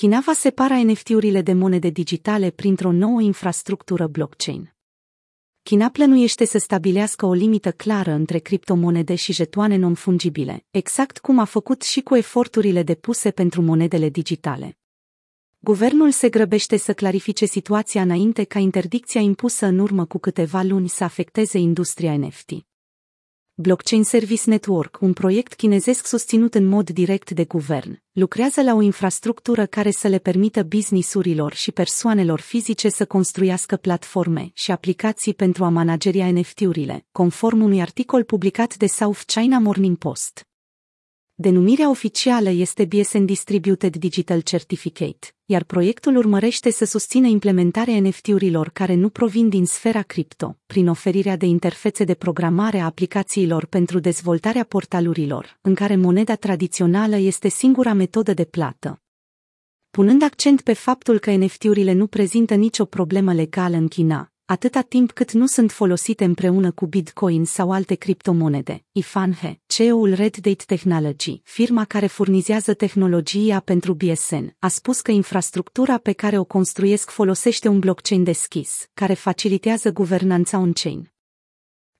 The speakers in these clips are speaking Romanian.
China va separa NFT-urile de monede digitale printr-o nouă infrastructură blockchain. China plănuiește să stabilească o limită clară între criptomonede și jetoane non-fungibile, exact cum a făcut și cu eforturile depuse pentru monedele digitale. Guvernul se grăbește să clarifice situația înainte ca interdicția impusă în urmă cu câteva luni să afecteze industria NFT. Blockchain Service Network, un proiect chinezesc susținut în mod direct de guvern, lucrează la o infrastructură care să le permită businessurilor și persoanelor fizice să construiască platforme și aplicații pentru a manageria NFT-urile, conform unui articol publicat de South China Morning Post. Denumirea oficială este BSN Distributed Digital Certificate, iar proiectul urmărește să susțină implementarea NFT-urilor care nu provin din sfera cripto, prin oferirea de interfețe de programare a aplicațiilor pentru dezvoltarea portalurilor, în care moneda tradițională este singura metodă de plată. Punând accent pe faptul că NFT-urile nu prezintă nicio problemă legală în China, atâta timp cât nu sunt folosite împreună cu Bitcoin sau alte criptomonede. Ifan He, CEO-ul Red Date Technology, firma care furnizează tehnologia pentru BSN, a spus că infrastructura pe care o construiesc folosește un blockchain deschis, care facilitează guvernanța on-chain.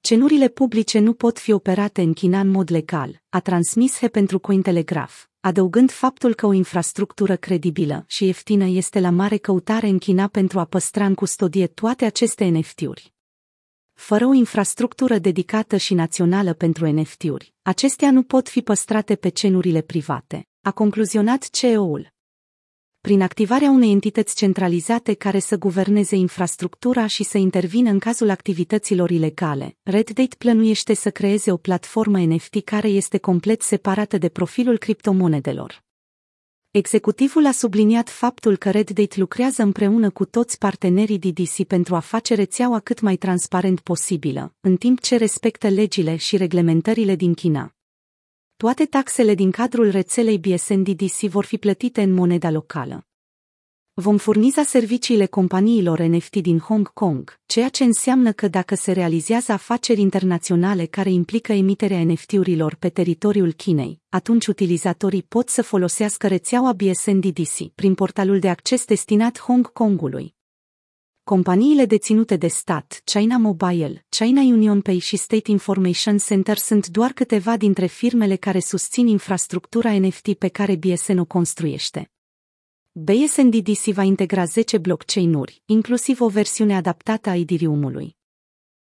Cenurile publice nu pot fi operate în China în mod legal, a transmis He pentru Cointelegraph, adăugând faptul că o infrastructură credibilă și ieftină este la mare căutare în China pentru a păstra în custodie toate aceste NFT-uri. Fără o infrastructură dedicată și națională pentru NFT-uri, acestea nu pot fi păstrate pe cenurile private, a concluzionat CEO-ul prin activarea unei entități centralizate care să guverneze infrastructura și să intervină în cazul activităților ilegale. RedDate plănuiește să creeze o platformă NFT care este complet separată de profilul criptomonedelor. Executivul a subliniat faptul că RedDate lucrează împreună cu toți partenerii DDC pentru a face rețeaua cât mai transparent posibilă, în timp ce respectă legile și reglementările din China. Toate taxele din cadrul rețelei BSN-DDC vor fi plătite în moneda locală. Vom furniza serviciile companiilor NFT din Hong Kong, ceea ce înseamnă că dacă se realizează afaceri internaționale care implică emiterea NFT-urilor pe teritoriul Chinei, atunci utilizatorii pot să folosească rețeaua BSN-DDC prin portalul de acces destinat Hong Kongului. Companiile deținute de stat, China Mobile, China Union Pay și State Information Center sunt doar câteva dintre firmele care susțin infrastructura NFT pe care BSN o construiește. BSN DDC va integra 10 blockchain-uri, inclusiv o versiune adaptată a Ethereum-ului.